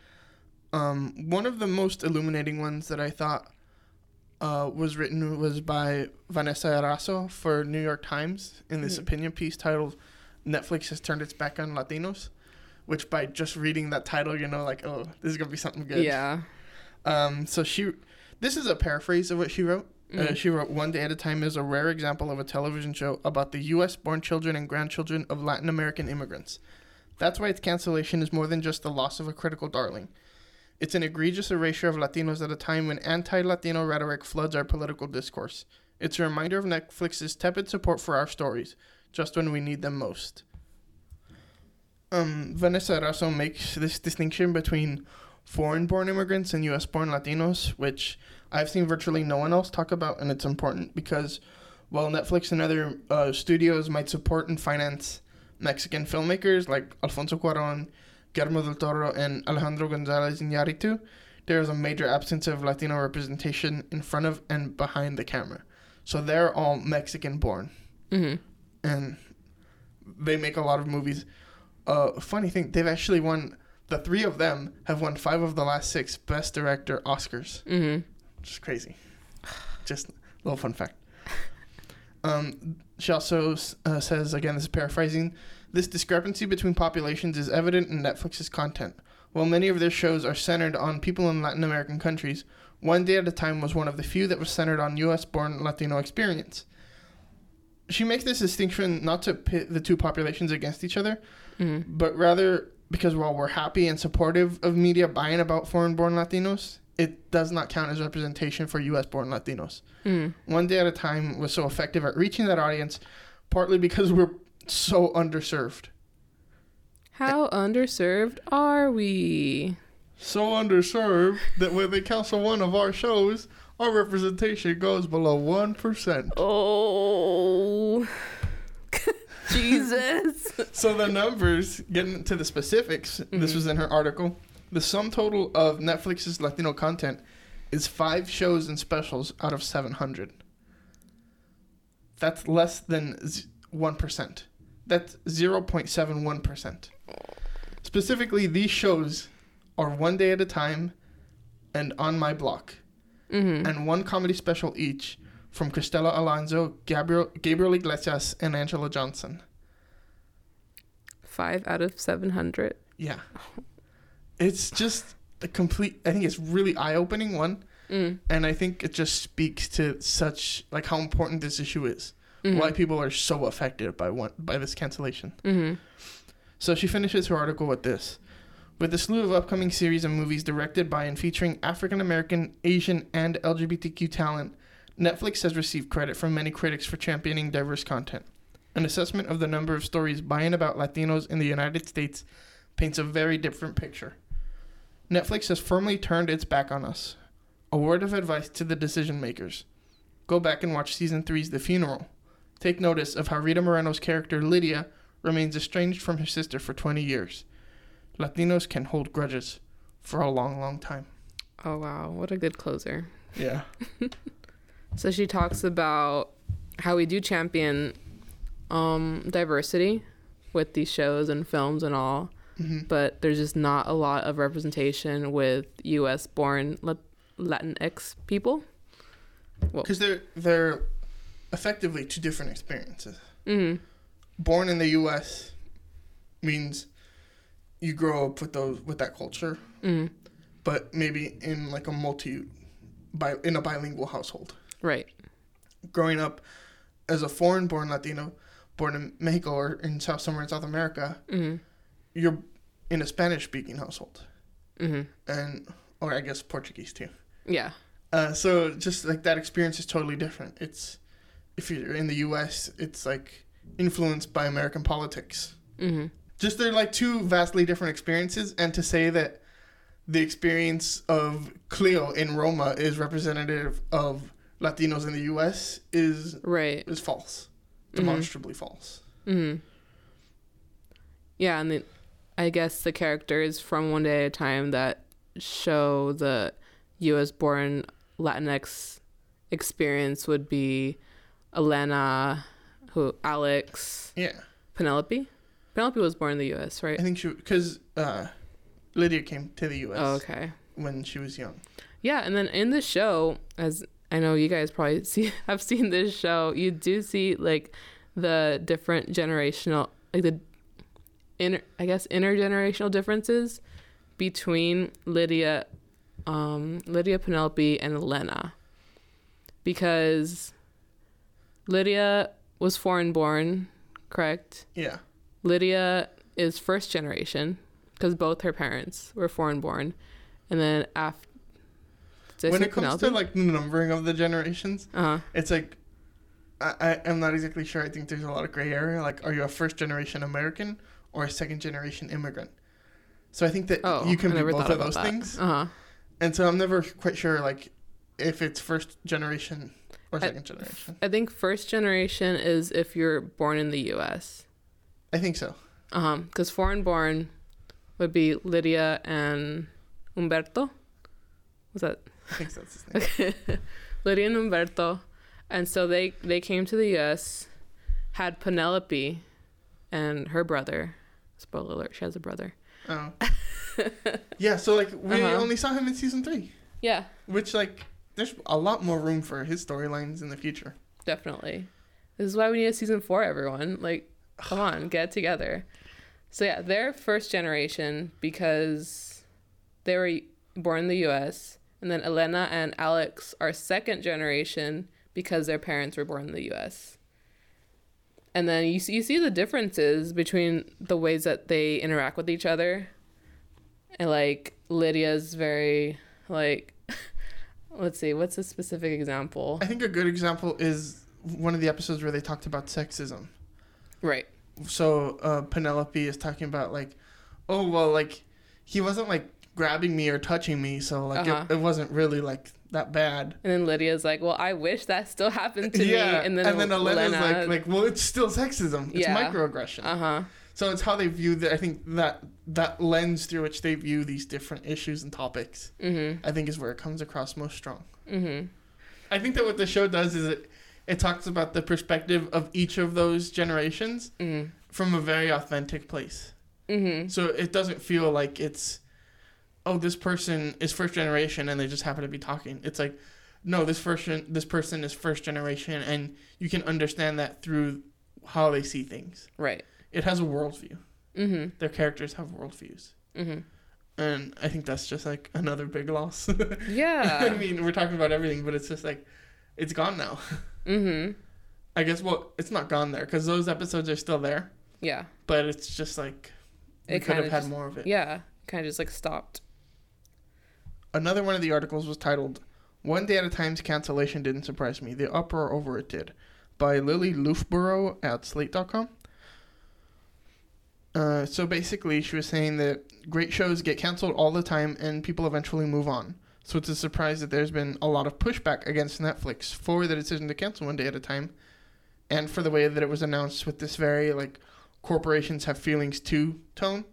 S1: Um, one of the most illuminating ones that I thought uh, was written was by Vanessa Erazo for New York Times in this
S2: Mhm.
S1: opinion piece titled "Netflix has turned its back on Latinos," which by just reading that title, you know, like, oh, this is gonna be something good.
S2: Yeah.
S1: Um. So she, this is a paraphrase of what she wrote. Uh,
S2: Mm.
S1: she wrote, One Day at a Time is a rare example of a television show about the U.S. born children and grandchildren of Latin American immigrants. That's why its cancellation is more than just the loss of a critical darling. It's an egregious erasure of Latinos at a time when anti Latino rhetoric floods our political discourse. It's a reminder of Netflix's tepid support for our stories, just when we need them most. Um, Vanessa Erazo makes this distinction between foreign born immigrants and US born Latinos, which I've seen virtually no one else talk about, and it's important because while Netflix and other uh, studios might support and finance Mexican filmmakers like Alfonso Cuaron, Guillermo del Toro, and Alejandro Gonzalez Iñárritu, there is a major absence of Latino representation in front of and behind the camera. So they're all Mexican born,
S2: hmm
S1: and they make a lot of movies. Uh, funny thing, they've actually won. The three of them have won five of the last six Best Director Oscars
S2: hmm
S1: which is crazy. Just a little fun fact. Um, she also uh, says, again, this is paraphrasing, this discrepancy between populations is evident in Netflix's content. While many of their shows are centered on people in Latin American countries, One Day at a Time was one of the few that was centered on US born Latino experience. She makes this distinction not to pit the two populations against each other,
S2: hmm
S1: but rather because while we're happy and supportive of media buying about foreign born Latinos, it does not count as representation for US born Latinos.
S2: hmm
S1: One Day at a Time was so effective at reaching that audience, partly because we're so underserved.
S2: How underserved are we?
S1: So underserved that when they cancel one of our shows, our representation goes below 1%.
S2: Oh, Jesus.
S1: So the numbers, getting to the specifics, this
S2: Mhm.
S1: was in her article. The sum total of Netflix's Latino content is five shows and specials out of 700. That's less than 1%. That's 0.71%. Specifically, these shows are One Day at a Time and On My Block,
S2: hmm
S1: and one comedy special each from Cristela Alonzo, Gabriel, Gabriel Iglesias, and Anjelah Johnson.
S2: Five out of 700.
S1: Yeah. It's just a complete I think it's really eye-opening one
S2: Mm.
S1: and I think it just speaks to such like how important this issue is.
S2: hmm
S1: Why people are so affected by one by this cancellation.
S2: hmm
S1: So she finishes her article with this. With the slew of upcoming series and movies directed by and featuring African American, Asian, and LGBTQ talent, Netflix has received credit from many critics for championing diverse content. An assessment of the number of stories by and about Latinos in the United States paints a very different picture. Netflix has firmly turned its back on us. A word of advice to the decision makers go back and watch season three's The Funeral. Take notice of how Rita Moreno's character, Lydia, remains estranged from her sister for 20 years. Latinos can hold grudges for a long, long time.
S2: Oh, wow. What a good closer.
S1: Yeah.
S2: So she talks about how we do champion um, diversity with these shows and films and all,
S1: hmm
S2: but there's just not a lot of representation with U.S. born Lat- Latinx people.
S1: Because they're they're effectively two different experiences.
S2: hmm
S1: Born in the U.S. means you grow up with those with that culture,
S2: hmm
S1: but maybe in like a multi, bi- in a bilingual household. Growing up as a foreign-born Latino, born in Mexico or in South somewhere in South America,
S2: hmm
S1: you're in a Spanish-speaking household,
S2: hmm
S1: and or I guess Portuguese too.
S2: Yeah.
S1: Uh, so just like that experience is totally different. It's if you're in the U.S., it's like influenced by American politics.
S2: hmm
S1: Just they're like two vastly different experiences, and to say that the experience of Cleo in Roma is representative of Latinos in the U.S. is
S2: Right.
S1: is false,
S2: Mhm.
S1: demonstrably false.
S2: hmm Yeah, and the, I guess the characters from One Day at a Time that show the U.S. born Latinx experience would be Elena, who Alex,
S1: Yeah,
S2: Penelope. Penelope was born in the U.S., right?
S1: I think she because uh, Lydia came to the U.S.
S2: Oh, okay.
S1: when she was young.
S2: Yeah, and then in the show, as I know you guys probably see have seen this show. You do see like the different generational like the inter I guess intergenerational differences between Lydia um Lydia Penelope and Elena. Because Lydia was foreign born, correct?
S1: Yeah.
S2: Lydia is first generation because both her parents were foreign born. And then after
S1: when it comes to like the numbering of the generations,
S2: uh-huh.
S1: it's like I, I am not exactly sure. I think there's a lot of gray area. Like, are you a first generation American or a second generation immigrant? So I think that
S2: Oh,
S1: you can
S2: I
S1: be both of those
S2: that.
S1: things.
S2: Uh-huh.
S1: And so I'm never quite sure like if it's first generation or
S2: I-
S1: second generation.
S2: I think first generation is if you're born in the US.
S1: I think so.
S2: Uh-huh. Because foreign born would be Lydia and Umberto. Was that
S1: I think that's his name.
S2: Okay. Lydia and Umberto. And so they, they came to the US, had Penelope and her brother. Spoiler alert, she has a brother.
S1: Oh. yeah, so like we
S2: Uh-huh.
S1: only saw him in season three,
S2: Yeah,
S1: which like there's a lot more room for his storylines in the future.
S2: definitely. This is why we need a season four, everyone. Like, come on, get together. So yeah, they're first generation because they were born in the US. And then Elena and Alex are second generation because their parents were born in the US. And then you see, you see the differences between the ways that they interact with each other. And like Lydia's very like let's see, what's a specific example?
S1: I think a good example is one of the episodes where they talked about sexism.
S2: Right.
S1: So uh, Penelope is talking about like, oh well, like he wasn't like grabbing me or touching me, so like
S2: Uh-huh.
S1: it, it wasn't really like that bad.
S2: And then Lydia's like, "Well, I wish that still happened to
S1: yeah,
S2: me." And then,
S1: Elena's
S2: Elena,
S1: like, like, well, it's still sexism. It's
S2: Yeah.
S1: microaggression.
S2: uh huh,
S1: So it's how they view the. I think that that lens through which they view these different issues and topics.
S2: mhm,
S1: I think is where it comes across most strong.
S2: mhm,
S1: I think that what the show does is it it talks about the perspective of each of those generations
S2: mhm,
S1: from a very authentic place.
S2: mhm.
S1: So it doesn't feel like it's oh this person is first generation and they just happen to be talking. It's like no this person this person is first generation and you can understand that through how they see things.
S2: Right.
S1: It has a worldview.
S2: Mhm,
S1: Their characters have worldviews.
S2: mhm.
S1: And I think that's just like another big loss.
S2: Yeah.
S1: I mean, we're talking about everything, but it's just like it's gone now.
S2: mhm.
S1: I guess well, it's not gone there because those episodes are still there,
S2: Yeah.
S1: but it's just like we
S2: It
S1: could have had
S2: just-
S1: more of it.
S2: Yeah. Kind of just like stopped.
S1: Another one of the articles was titled "One Day at a Time's Cancellation Didn't Surprise Me. The Uproar Over It Did," by Lili Loofbourow at Slate.com. Uh, so basically, she was saying that great shows get canceled all the time, and people eventually move on. So it's a surprise that there's been a lot of pushback against Netflix for the decision to cancel One Day at a Time, and for the way that it was announced with this very like corporations have feelings too tone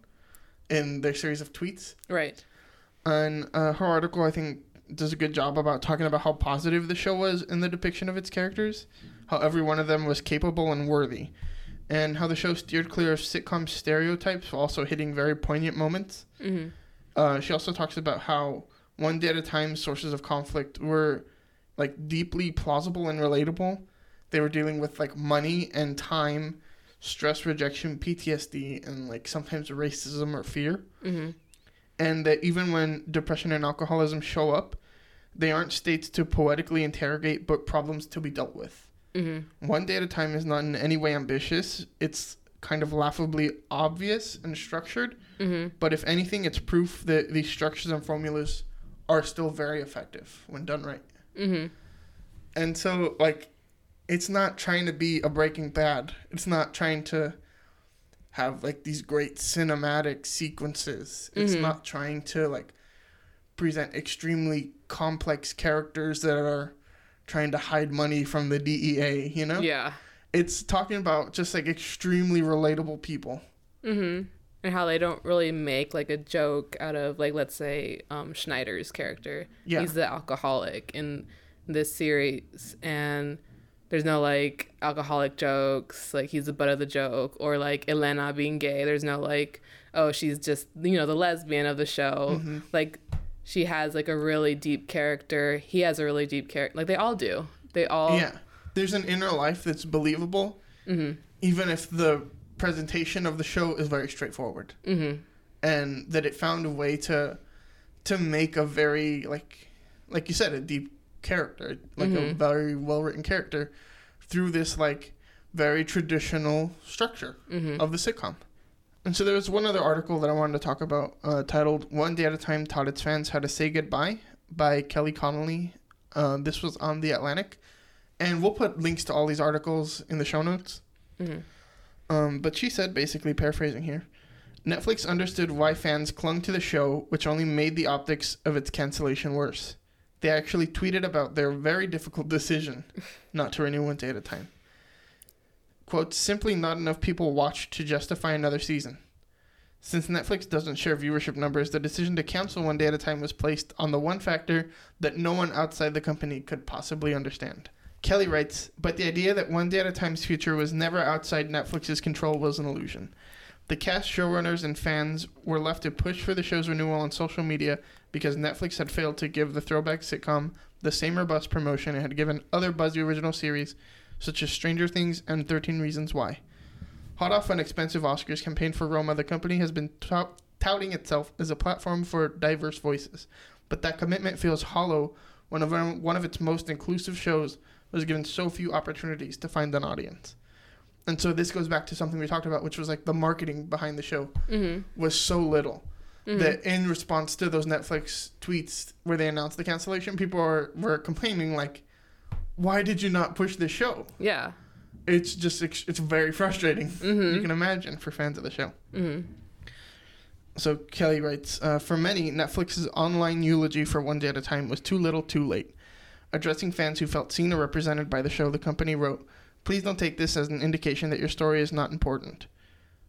S1: in their series of tweets.
S2: Right.
S1: And uh, her article, I think, does a good job about talking about how positive the show was in the depiction of its characters, how every one of them was capable and worthy, and how the show steered clear of sitcom stereotypes while also hitting very poignant moments.
S2: Mhm.
S1: Uh, she also talks about how one day at a time sources of conflict were like deeply plausible and relatable. They were dealing with like money and time, stress, rejection, PTSD, and like sometimes racism or fear
S2: Mhm.
S1: And that even when depression and alcoholism show up, they aren't states to poetically interrogate, but problems to be dealt with.
S2: Mhm.
S1: One day at a time is not in any way ambitious. It's kind of laughably obvious and structured,
S2: Mhm.
S1: but if anything, it's proof that these structures and formulas are still very effective when done right.
S2: Mhm.
S1: And so, like, it's not trying to be a Breaking Bad. It's not trying to have like these great cinematic sequences. It's
S2: Mhm.
S1: not trying to like present extremely complex characters that are trying to hide money from the DEA. You know,
S2: Yeah.
S1: it's talking about just like extremely relatable people.
S2: Mhm. And how they don't really make like a joke out of like let's say um Schneider's character.
S1: Yeah.
S2: He's the alcoholic in this series and there's no like alcoholic jokes, like he's the butt of the joke, or like Elena being gay. There's no like, oh, she's just you know the lesbian of the show.
S1: Mhm.
S2: Like she has like a really deep character. He has a really deep character. Like they all do. They all.
S1: Yeah, there's an inner life that's believable, even if the presentation of the show is very straightforward,
S2: Mm-hmm.
S1: and that it found a way to to make a very like like you said a deep character, like a very well written character, through this like very traditional structure of the sitcom. And so there was one other article that I wanted to talk about uh, titled One Day at a Time Taught Its Fans How to Say Goodbye by Kelly Connolly. Uh, this was on The Atlantic. And we'll put links to all these articles in the show notes. Um, but she said, basically paraphrasing here Netflix understood why fans clung to the show, which only made the optics of its cancellation worse. They actually tweeted about their very difficult decision not to renew one day at a time. Quote, simply not enough people watched to justify another season. Since Netflix doesn't share viewership numbers, the decision to cancel one day at a time was placed on the one factor that no one outside the company could possibly understand. Kelly writes, but the idea that one day at a time's future was never outside Netflix's control was an illusion. The cast, showrunners, and fans were left to push for the show's renewal on social media because Netflix had failed to give the throwback sitcom the same robust promotion it had given other buzzy original series such as Stranger Things and 13 Reasons Why. Hot off an expensive Oscars campaign for Roma, the company has been tout- touting itself as a platform for diverse voices. But that commitment feels hollow when one of its most inclusive shows was given so few opportunities to find an audience. And so this goes back to something we talked about, which was like the marketing behind the show mm-hmm. was so little mm-hmm. that in response to those Netflix tweets where they announced the cancellation, people were, were complaining like, "Why did you not push this show?"
S2: Yeah.
S1: It's just it's very frustrating. Mm-hmm. You can imagine for fans of the show. So Kelly writes, uh, for many, Netflix's online eulogy for One Day at a Time was too little, too late. Addressing fans who felt seen or represented by the show, the company wrote, "Please don't take this as an indication that your story is not important.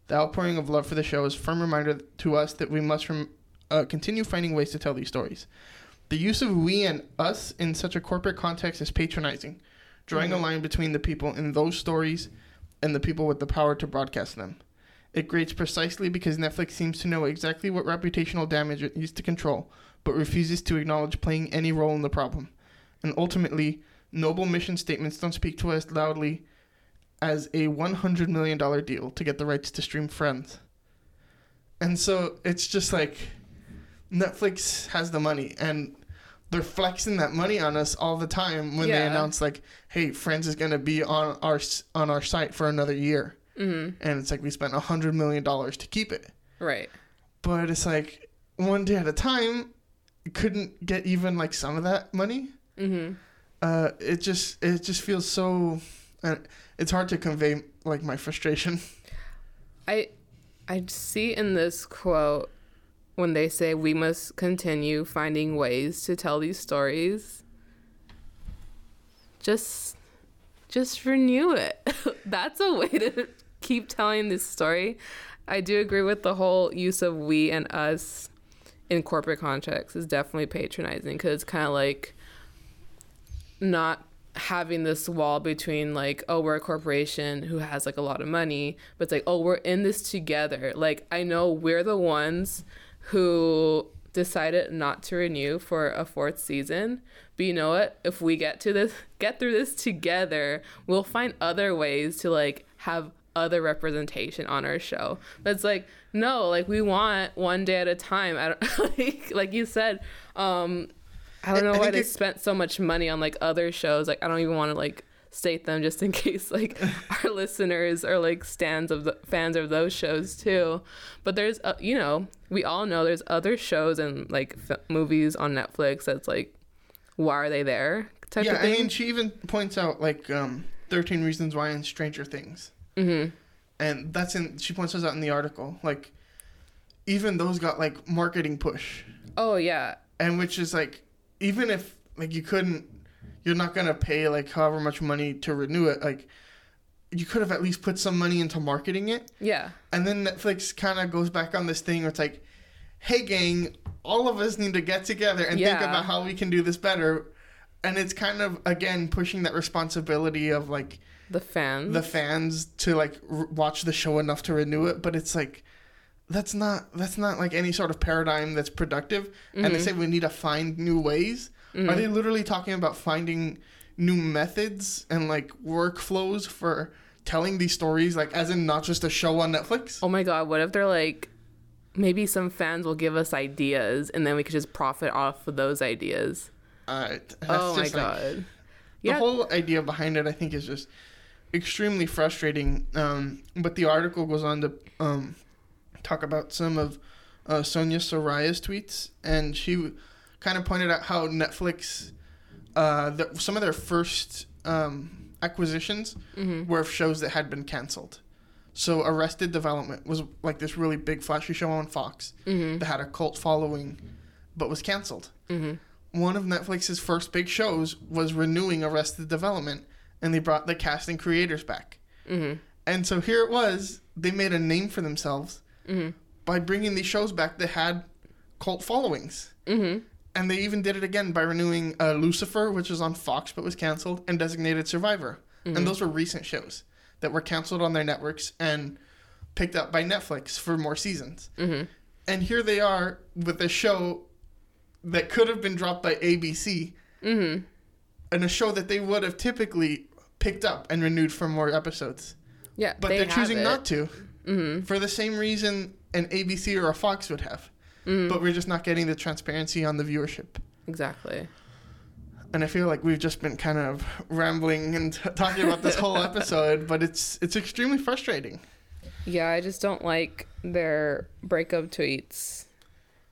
S1: The outpouring of love for the show is a firm reminder to us that we must rem- uh, continue finding ways to tell these stories. The use of we and us in such a corporate context is patronizing, drawing a line between the people in those stories and the people with the power to broadcast them. It grates precisely because Netflix seems to know exactly what reputational damage it needs to control, but refuses to acknowledge playing any role in the problem. And ultimately, noble mission statements don't speak to us loudly as a $100 million deal to get the rights to stream Friends. And so it's just like Netflix has the money and they're flexing that money on us all the time when they announce like, "Hey, Friends is going to be on our on our site for another year."
S2: Mm-hmm.
S1: And it's like we spent a hundred million dollars to keep it,
S2: Right.
S1: but it's like one day at a time, couldn't get even like some of that money.
S2: Mm-hmm.
S1: Uh, it just it just feels so. Uh, it's hard to convey like my frustration.
S2: I I see in this quote when they say we must continue finding ways to tell these stories. Just just renew it. That's a way to keep telling this story. I do agree with the whole use of we and us in corporate contexts is definitely patronizing because it's kind of like not having this wall between like oh we're a corporation who has like a lot of money but it's like oh we're in this together. Like i know we're the ones who decided not to renew for a fourth season but you know what? If we get to this get through this together we'll find other ways to like have other representation on our show. But it's like no like we want one day at a time. I don't like like you said um I don't know
S1: I
S2: why they spent so much money on like other shows. Like I don't even want to like state them just in case like our listeners are like stands of the fans of those shows too. But there's uh, you know we all know there's other shows and like f- movies on Netflix that's like why are they there type
S1: yeah,
S2: of
S1: I
S2: thing.
S1: mean, she even points out like um, Thirteen Reasons Why in Stranger Things, mm-hmm. and that's in. She points those out in the article. Like, even those got like marketing push,
S2: oh yeah,
S1: and which is like, even if like you couldn't, you're not gonna pay like however much money to renew it. Like, you could have at least put some money into marketing it.
S2: yeah,
S1: And then Netflix kind of goes back on this thing where it's like, hey, gang, all of us need to get together and think about how we can do this better. And it's kind of, again, pushing that responsibility of like
S2: the fans.
S1: the fans to like r- watch the show enough to renew it. But it's like, that's not that's not like any sort of paradigm that's productive. And they
S2: Mhm.
S1: say we need to find new ways.
S2: Mhm.
S1: Are they literally talking about finding new methods and like workflows for telling these stories, like as in not just a show on Netflix?
S2: Oh my god, what if they're like maybe some fans will give us ideas and then we could just profit off of those ideas.
S1: Uh, that's
S2: oh my
S1: like,
S2: god.
S1: the
S2: Yeah.
S1: whole idea behind it, I think, is just extremely frustrating. Um, but the article goes on to um, talk about some of uh, Sonia Saraiya's tweets, and she kind of pointed out how Netflix, uh, the, some of their first um, acquisitions
S2: Mhm.
S1: were of shows that had been canceled. So Arrested Development was like this really big flashy show on Fox
S2: Mhm.
S1: that had a cult following, but was canceled
S2: Mhm.
S1: one of Netflix's first big shows was renewing Arrested Development, and they brought the cast and creators back.
S2: Mhm.
S1: And so here it was. They made a name for themselves
S2: Mhm.
S1: by bringing these shows back that had cult followings.
S2: Mhm.
S1: And they even did it again by renewing uh, Lucifer, which was on Fox but was canceled, and Designated Survivor. And those were recent shows that were canceled on their networks and picked up by Netflix for more seasons.
S2: Mhm.
S1: And here they are with a show that could have been dropped by ABC
S2: Mhm.
S1: and a show that they would have typically picked up and renewed for more episodes.
S2: Yeah,
S1: But
S2: they
S1: are choosing
S2: it.
S1: not to
S2: Mhm.
S1: for the same reason an ABC or a Fox would have.
S2: Mhm.
S1: But we're just not getting the transparency on the viewership.
S2: Exactly.
S1: And I feel like we've just been kind of rambling and t- talking about this whole episode, but it's it's extremely frustrating.
S2: Yeah, I just don't like their breakup tweets.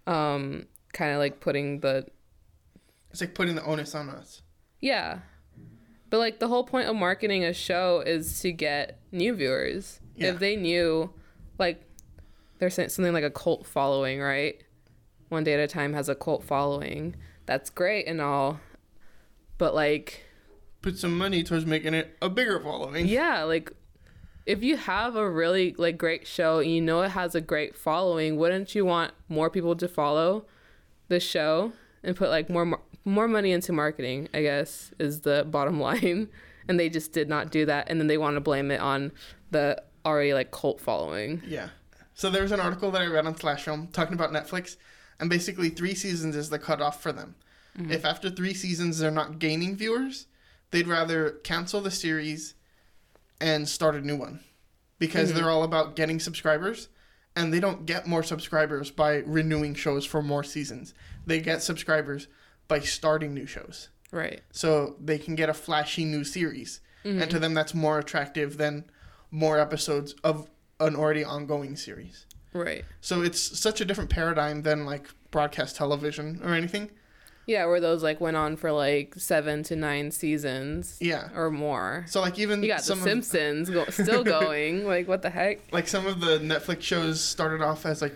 S2: Um, kind of like putting the
S1: It's like putting the onus on us.
S2: yeah, but like the whole point of marketing a show is to get new viewers.
S1: Yeah.
S2: If they knew, like, they're something like a cult following, right? One day at a time has a cult following. That's great and all, but like
S1: Put some money towards making it a bigger following.
S2: yeah like if you have a really like great show and you know it has a great following wouldn't you want more people to follow the show and put like more more money into marketing i guess is the bottom line and they just did not do that and then they want to blame it on the already like cult following
S1: Yeah. So there was an article that I read on Slash Film talking about Netflix, and basically three seasons is the cutoff for them. Mm-hmm. If after three seasons they're not gaining viewers, they'd rather cancel the series and start a new one because mm-hmm. they're all about getting subscribers, and they don't get more subscribers by renewing shows for more seasons. They get subscribers by starting new shows
S2: right
S1: so they can get a flashy new series. And to mm-hmm. them, that's more attractive than more episodes of an already ongoing series.
S2: right
S1: So it's such a different paradigm than like broadcast television or anything.
S2: yeah where those like went on for like seven to nine seasons
S1: Yeah.
S2: or more
S1: So like even
S2: you got the simpsons go- still going like what the heck
S1: like some of the Netflix shows started off as like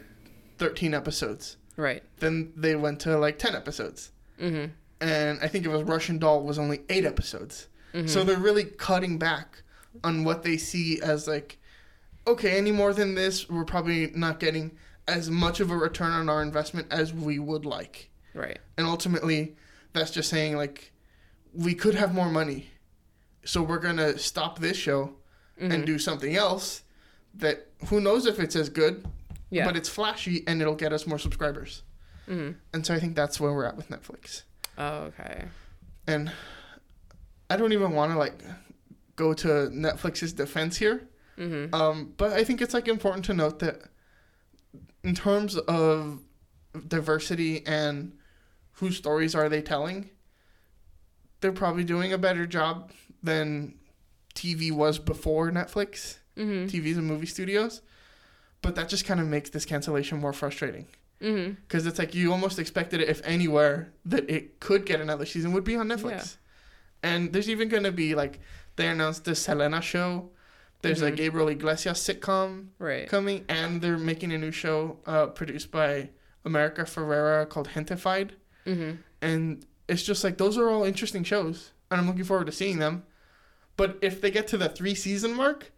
S1: 13 episodes.
S2: right
S1: Then they went to like 10 episodes.
S2: mm-hmm
S1: And I think it was Russian Doll was only 8 episodes. So they're really cutting back on what they see as like okay, any more than this, we're probably not getting as much of a return on our investment as we would like.
S2: right
S1: And ultimately, that's just saying like we could have more money. So we're going to stop this show
S2: Mm-hmm.
S1: and do something else that who knows if it's as good,
S2: yeah
S1: but it's flashy and it'll get us more subscribers.
S2: mm-hmm.
S1: And so I think that's where we're at with Netflix.
S2: oh okay
S1: And I don't even want to like go to Netflix's defense here.
S2: mm-hmm
S1: Um, but I think it's like important to note that in terms of diversity and whose stories are they telling, they're probably doing a better job than TV was before Netflix,
S2: mm-hmm
S1: TVs and movie studios. But that just kind of makes this cancellation more frustrating
S2: mm-hmm
S1: because it's like you almost expected it, if anywhere, that it could get another season would be on Netflix.
S2: Yeah.
S1: And there's even going to be like they announced the Selena show. There's a
S2: Mhm.
S1: Gabriel Iglesias sitcom
S2: right
S1: coming, and they're making a new show uh, produced by America Ferrera called Gentefied.
S2: mm-hmm
S1: And it's just like those are all interesting shows, and I'm looking forward to seeing them. But if they get to the three season mark,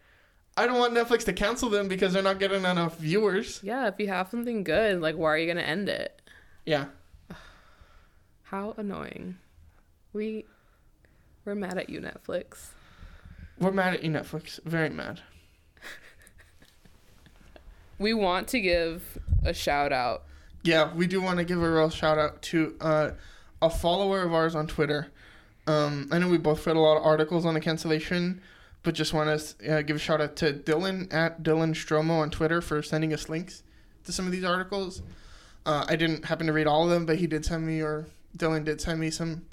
S1: I don't want Netflix to cancel them because they're not getting enough viewers.
S2: Yeah, if you have something good, like why are you gonna end it?
S1: Yeah.
S2: How annoying. We we're mad at you, Netflix.
S1: We're mad at you, Netflix. Very mad.
S2: we want to give a shout out.
S1: Yeah, we do want to give a real shout out to uh, a follower of ours on Twitter. Um, I know we both read a lot of articles on the cancellation, but just want to uh, give a shout out to Dylan at Dylan Stromo on Twitter for sending us links to some of these articles. Uh, I didn't happen to read all of them, but he did send me, or Dylan did send me some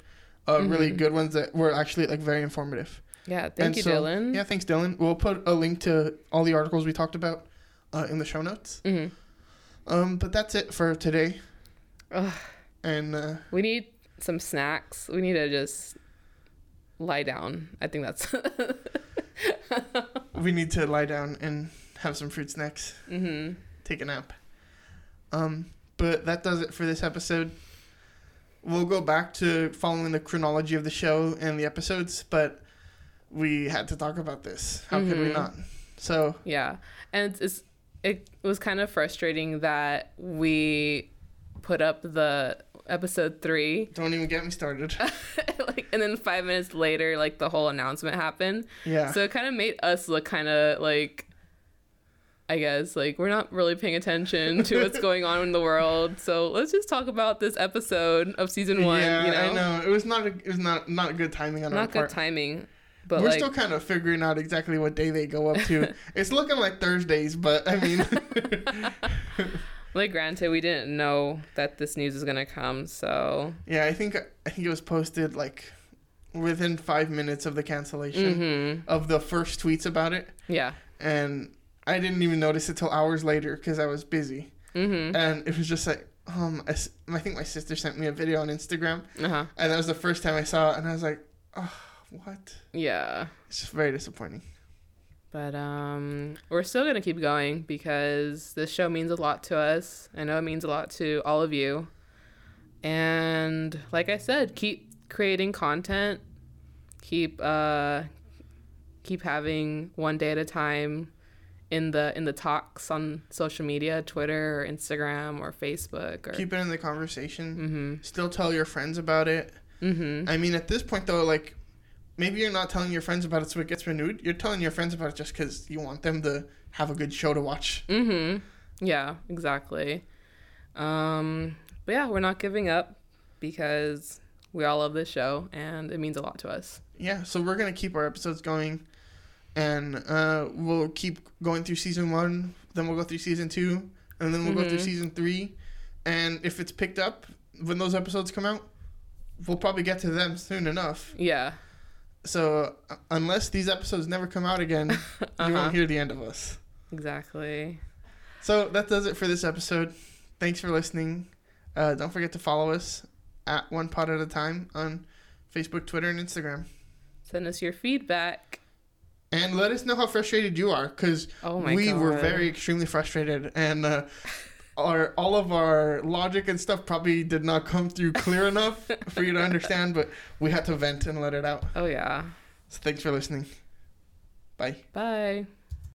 S1: uh, really
S2: Mhm.
S1: good ones that were actually like very informative.
S2: Yeah, thank
S1: And
S2: you,
S1: so-
S2: Dylan.
S1: Yeah, thanks, Dylan. We'll put a link to all the articles we talked about uh, in the show notes.
S2: hmm
S1: Um, but that's it for today.
S2: Ugh.
S1: And uh,
S2: We need some snacks. We need to just lie down. I think that's.
S1: we need to lie down and have some fruit snacks,
S2: hmm
S1: take a nap. Um, but that does it for this episode. We'll go back to following the chronology of the show and the episodes, but we had to talk about this. How could we
S2: Mhm.
S1: not? So
S2: Yeah, and it's, it's it was kind of frustrating that we put up the episode three,
S1: don't even get me started.
S2: like, and then five minutes later, like the whole announcement happened.
S1: Yeah.
S2: So it kind of made us look kind of like, I guess, like we're not really paying attention to what's going on in the world. So let's just talk about this episode of season one.
S1: yeah,
S2: you know,
S1: I know. It was not a, it was not not good timing on our part.
S2: not good timing, but
S1: We're
S2: like,
S1: still kind of figuring out exactly what day they go up to. it's looking like Thursdays, but I mean,
S2: like granted, we didn't know that this news is gonna come. So
S1: yeah, I think I think it was posted like within five minutes of the cancellation
S2: hmm
S1: of the first tweets about it,
S2: yeah.
S1: and I didn't even notice it till hours later because I was busy,
S2: hmm
S1: and it was just like. Um, I, I think my sister sent me a video on Instagram,
S2: Uh huh.
S1: and that was the first time I saw it, and I was like, "Oh, what?"
S2: Yeah.
S1: It's just very disappointing.
S2: But um we're still gonna keep going because this show means a lot to us. I know it means a lot to all of you. And like I said, keep creating content. Keep uh keep having one day at a time in the in the talks on social media, Twitter or Instagram or Facebook or
S1: Keep it in the conversation.
S2: Mm-hmm.
S1: Still tell your friends about it.
S2: Mm-hmm.
S1: I mean, at this point, though, like maybe you're not telling your friends about it so it gets renewed. You're telling your friends about it just because you want them to have a good show to watch.
S2: Mhm. Yeah, exactly. Um but yeah, we're not giving up because we all love this show and it means a lot to us.
S1: Yeah, so we're gonna keep our episodes going, and uh, we'll keep going through season one. Then we'll go through season two, and then we'll go through
S2: Mhm.
S1: season three. And if it's picked up when those episodes come out, we'll probably get to them soon enough.
S2: Yeah.
S1: So uh, unless these episodes never come out again, you
S2: Uh-huh.
S1: won't hear the end of us.
S2: Exactly.
S1: So that does it for this episode. Thanks for listening. Uh, don't forget to follow us at One Pot at a Time on Facebook, Twitter, and Instagram.
S2: Send us your feedback.
S1: And let us know how frustrated you are, because
S2: Oh
S1: we
S2: god.
S1: were very extremely frustrated, and uh, our all of our logic and stuff probably did not come through clear enough for you to understand. But we had to vent and let it out.
S2: Oh yeah.
S1: So thanks for listening. Bye.
S2: Bye.